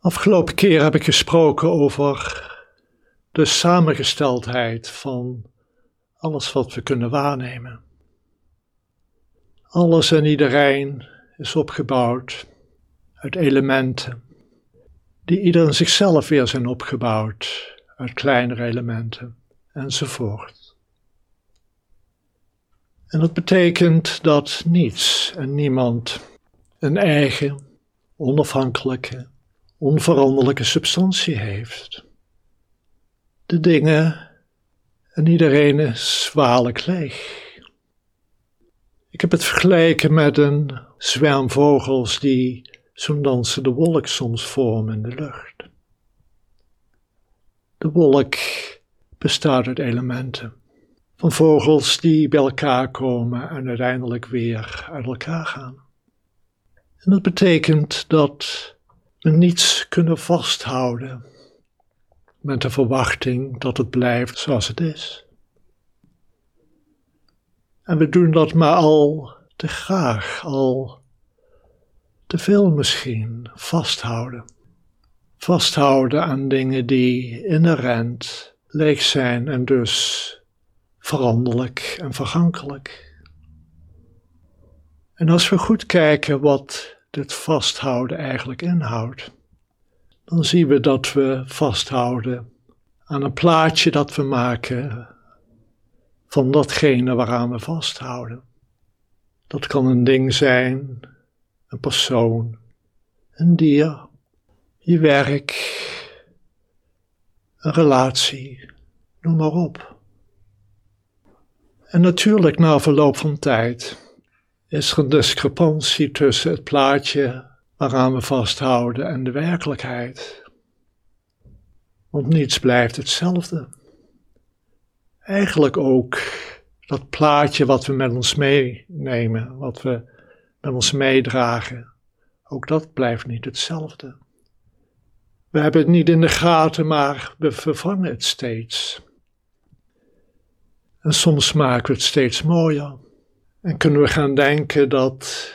Afgelopen keer heb ik gesproken over de samengesteldheid van alles wat we kunnen waarnemen. Alles en iedereen is opgebouwd uit elementen, die ieder in zichzelf weer zijn opgebouwd uit kleinere elementen enzovoort. En dat betekent dat niets en niemand een eigen, onafhankelijke, onveranderlijke substantie heeft. De dingen en iedereen is zwaarlijk leeg. Ik heb het vergeleken met een zwerm vogels die zo'n dansende wolk soms vormen in de lucht. De wolk bestaat uit elementen van vogels die bij elkaar komen en uiteindelijk weer uit elkaar gaan. En dat betekent dat niets kunnen vasthouden met de verwachting dat het blijft zoals het is. En we doen dat maar al te graag, al te veel misschien, vasthouden. Vasthouden aan dingen die inherent leeg zijn en dus veranderlijk en vergankelijk. En als we goed kijken wat dit vasthouden eigenlijk inhoudt, dan zien we dat we vasthouden aan een plaatje dat we maken van datgene waaraan we vasthouden. Dat kan een ding zijn, een persoon, een dier, je werk, een relatie, noem maar op. En natuurlijk, na verloop van tijd, is er een discrepantie tussen het plaatje waaraan we vasthouden en de werkelijkheid. Want niets blijft hetzelfde. Eigenlijk ook dat plaatje wat we met ons meenemen, wat we met ons meedragen, ook dat blijft niet hetzelfde. We hebben het niet in de gaten, maar we vervangen het steeds. En soms maken we het steeds mooier. En kunnen we gaan denken dat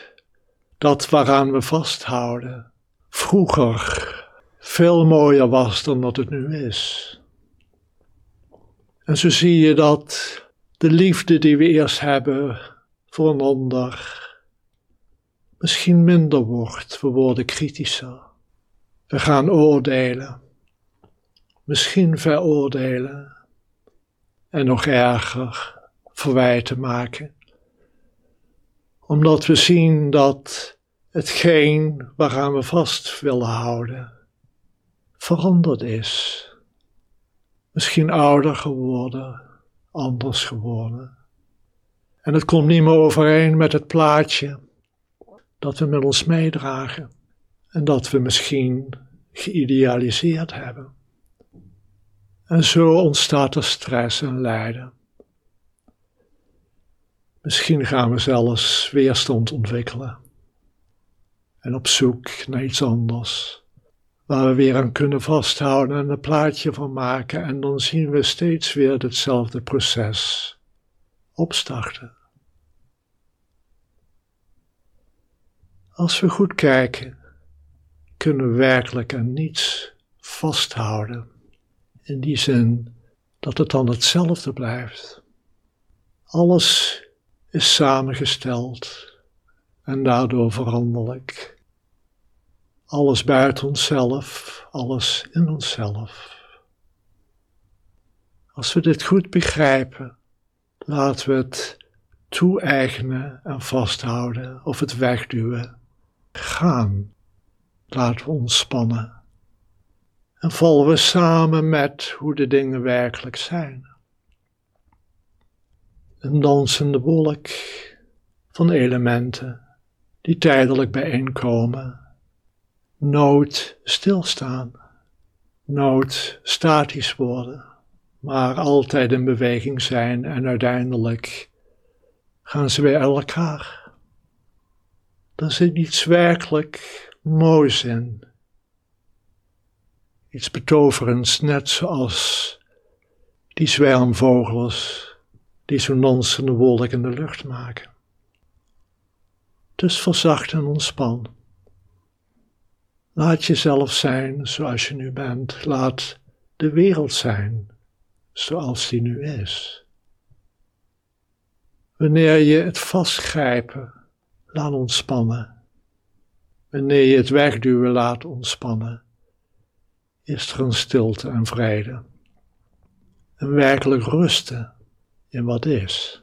dat waaraan we vasthouden vroeger veel mooier was dan dat het nu is. En zo zie je dat de liefde die we eerst hebben voor een ander misschien minder wordt. We worden kritischer. We gaan oordelen. Misschien veroordelen. En nog erger, verwijten maken. Omdat we zien dat hetgeen waaraan we vast willen houden veranderd is. Misschien ouder geworden, anders geworden. En het komt niet meer overeen met het plaatje dat we met ons meedragen en dat we misschien geïdealiseerd hebben. En zo ontstaat er stress en lijden. Misschien gaan we zelfs weerstand ontwikkelen en op zoek naar iets anders waar we weer aan kunnen vasthouden en een plaatje van maken en dan zien we steeds weer hetzelfde proces opstarten. Als we goed kijken, kunnen we werkelijk aan niets vasthouden, in die zin dat het dan hetzelfde blijft. Alles is samengesteld en daardoor veranderlijk alles buiten onszelf, alles in onszelf. Als we dit goed begrijpen, laten we het toe-eigenen en vasthouden of het wegduwen. Gaan. Laten we ontspannen. En vallen we samen met hoe de dingen werkelijk zijn. Een dansende wolk van elementen die tijdelijk bijeenkomen nooit stilstaan, nooit statisch worden, maar altijd in beweging zijn en uiteindelijk gaan ze weer uit elkaar. Er zit iets werkelijk moois in. Iets betoverends, net zoals die zwermvogels die zo'n dansende wolk in de lucht maken. Dus verzacht en ontspan. Laat jezelf zijn zoals je nu bent. Laat de wereld zijn zoals die nu is. Wanneer je het vastgrijpen laat ontspannen, wanneer je het wegduwen laat ontspannen, is er een stilte en vrede. En werkelijk rusten in wat is.